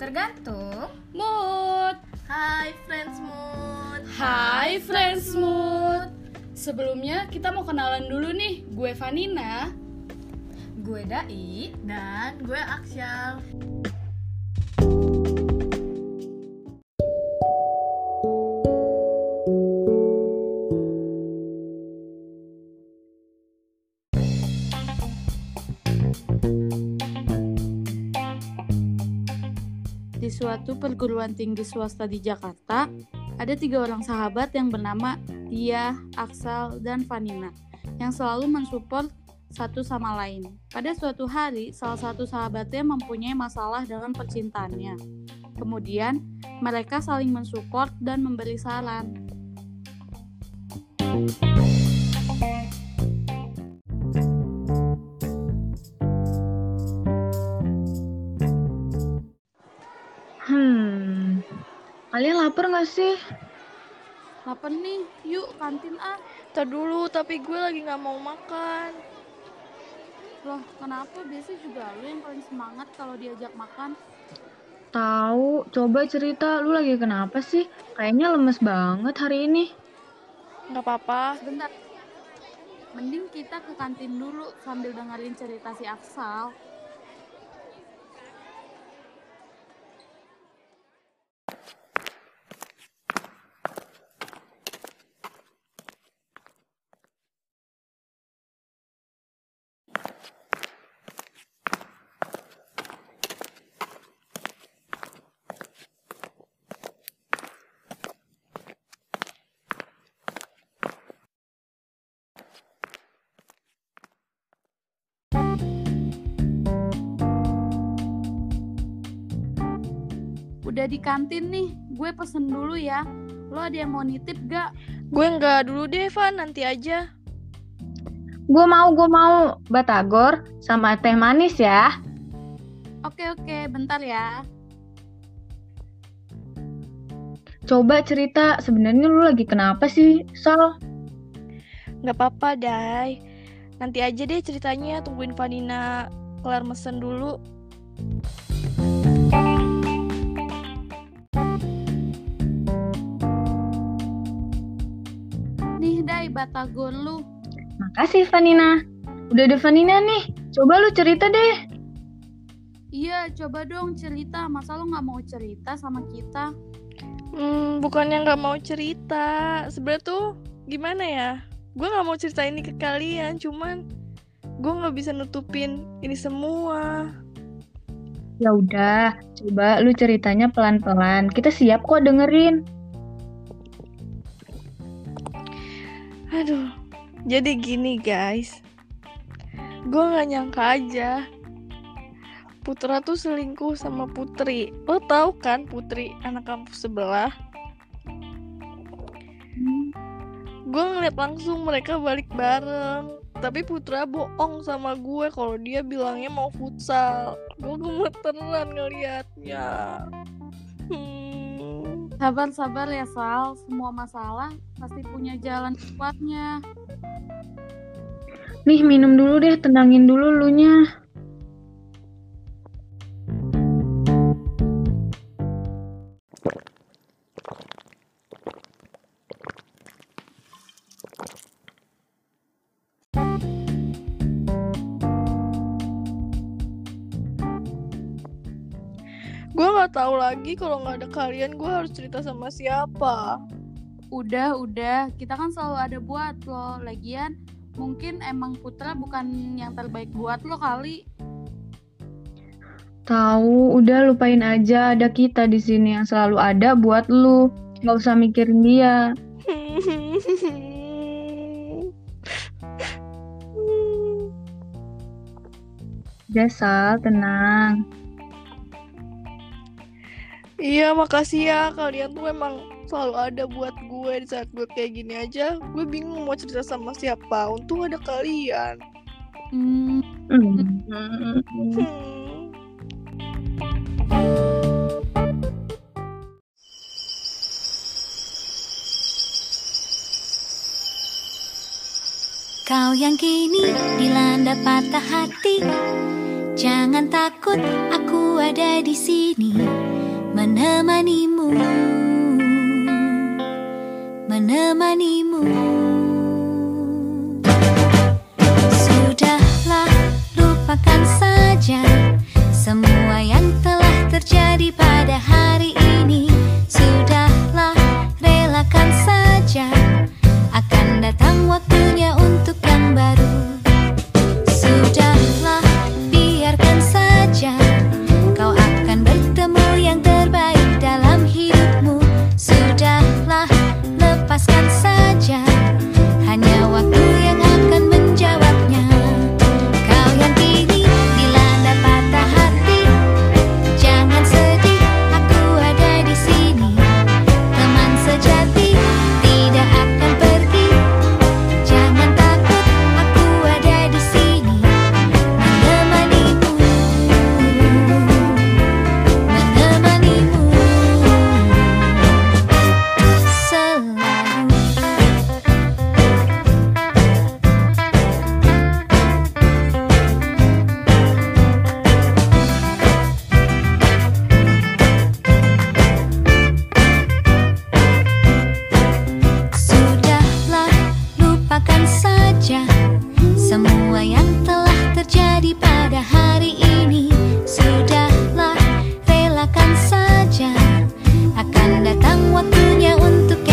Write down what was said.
Tergantung. Mood. Hai Friends Mood. Hai Friends Mood. Sebelumnya kita mau kenalan dulu nih. Gue Vanina. Gue Dai dan gue Aksyal. Suatu perguruan tinggi swasta di Jakarta, ada tiga orang sahabat yang bernama Dia, Aksal, dan Vanina, yang selalu mensupport satu sama lain. Pada suatu hari, salah satu sahabatnya mempunyai masalah dengan percintaannya. Kemudian, mereka saling mensupport dan memberi saran. Hmm, kalian lapar gak sih? Lapar nih, yuk kantin ah. Ntar dulu, tapi gue lagi gak mau makan. Loh, kenapa? Biasanya juga lu yang paling semangat kalau diajak makan. Tahu, coba cerita lu lagi kenapa sih? Kayaknya lemes banget hari ini. Gak apa-apa. Sebentar. Mending kita ke kantin dulu sambil dengerin cerita si Aksal. Udah di kantin nih, gue pesen dulu ya. Lo ada yang mau nitip gak? Gue nggak dulu deh, Van. Nanti aja. Gue mau, gue mau batagor sama teh manis ya. Oke oke, bentar ya. Coba cerita, sebenarnya lu lagi kenapa sih, Sal? Nggak apa-apa, Dai. Nanti aja deh ceritanya. Tungguin Vanina kelar mesen dulu. Batagor lu. Makasih, Vanina. Udah ada Vanina nih. Coba lu cerita deh. Iya, coba dong cerita. Masa lo nggak mau cerita sama kita? Hmm, bukannya nggak mau cerita. Sebenernya tuh gimana ya? Gue nggak mau cerita ini ke kalian. Cuman gue nggak bisa nutupin ini semua. Ya udah, coba lu ceritanya pelan-pelan. Kita siap kok dengerin. Aduh, jadi gini guys. Gue gak nyangka aja. Putra tuh selingkuh sama Putri. Lo tau kan Putri anak kampus sebelah? Gue ngeliat langsung mereka balik bareng. Tapi Putra bohong sama gue kalau dia bilangnya mau futsal. Gue gemeteran ngeliatnya. Hmm. Sabar-sabar ya Sal, semua masalah pasti punya jalan keluarnya. Nih, minum dulu deh, tenangin dulu lu Gue nggak tahu lagi kalau nggak ada kalian gue harus cerita sama siapa. Udah, udah, kita kan selalu ada buat lo. Lagian mungkin emang Putra bukan yang terbaik buat lo kali. Tahu, udah lupain aja ada kita di sini yang selalu ada buat lu. Gak usah mikirin dia. Udah, Sal, tenang. Iya makasih ya. Kalian tuh emang selalu ada buat gue di saat gue kayak gini aja. Gue bingung mau cerita sama siapa. Untung ada kalian. Hmm. Kau yang kini dilanda patah hati. Jangan takut, aku ada di sini menemanimu. Menemanimu. Sudahlah lupakan saja semua yang telah terjadi pada hari ini. Sudahlah relakan saja akan datang saja. Semua yang telah terjadi pada hari ini Sudahlah relakan saja. Akan datang waktunya untuk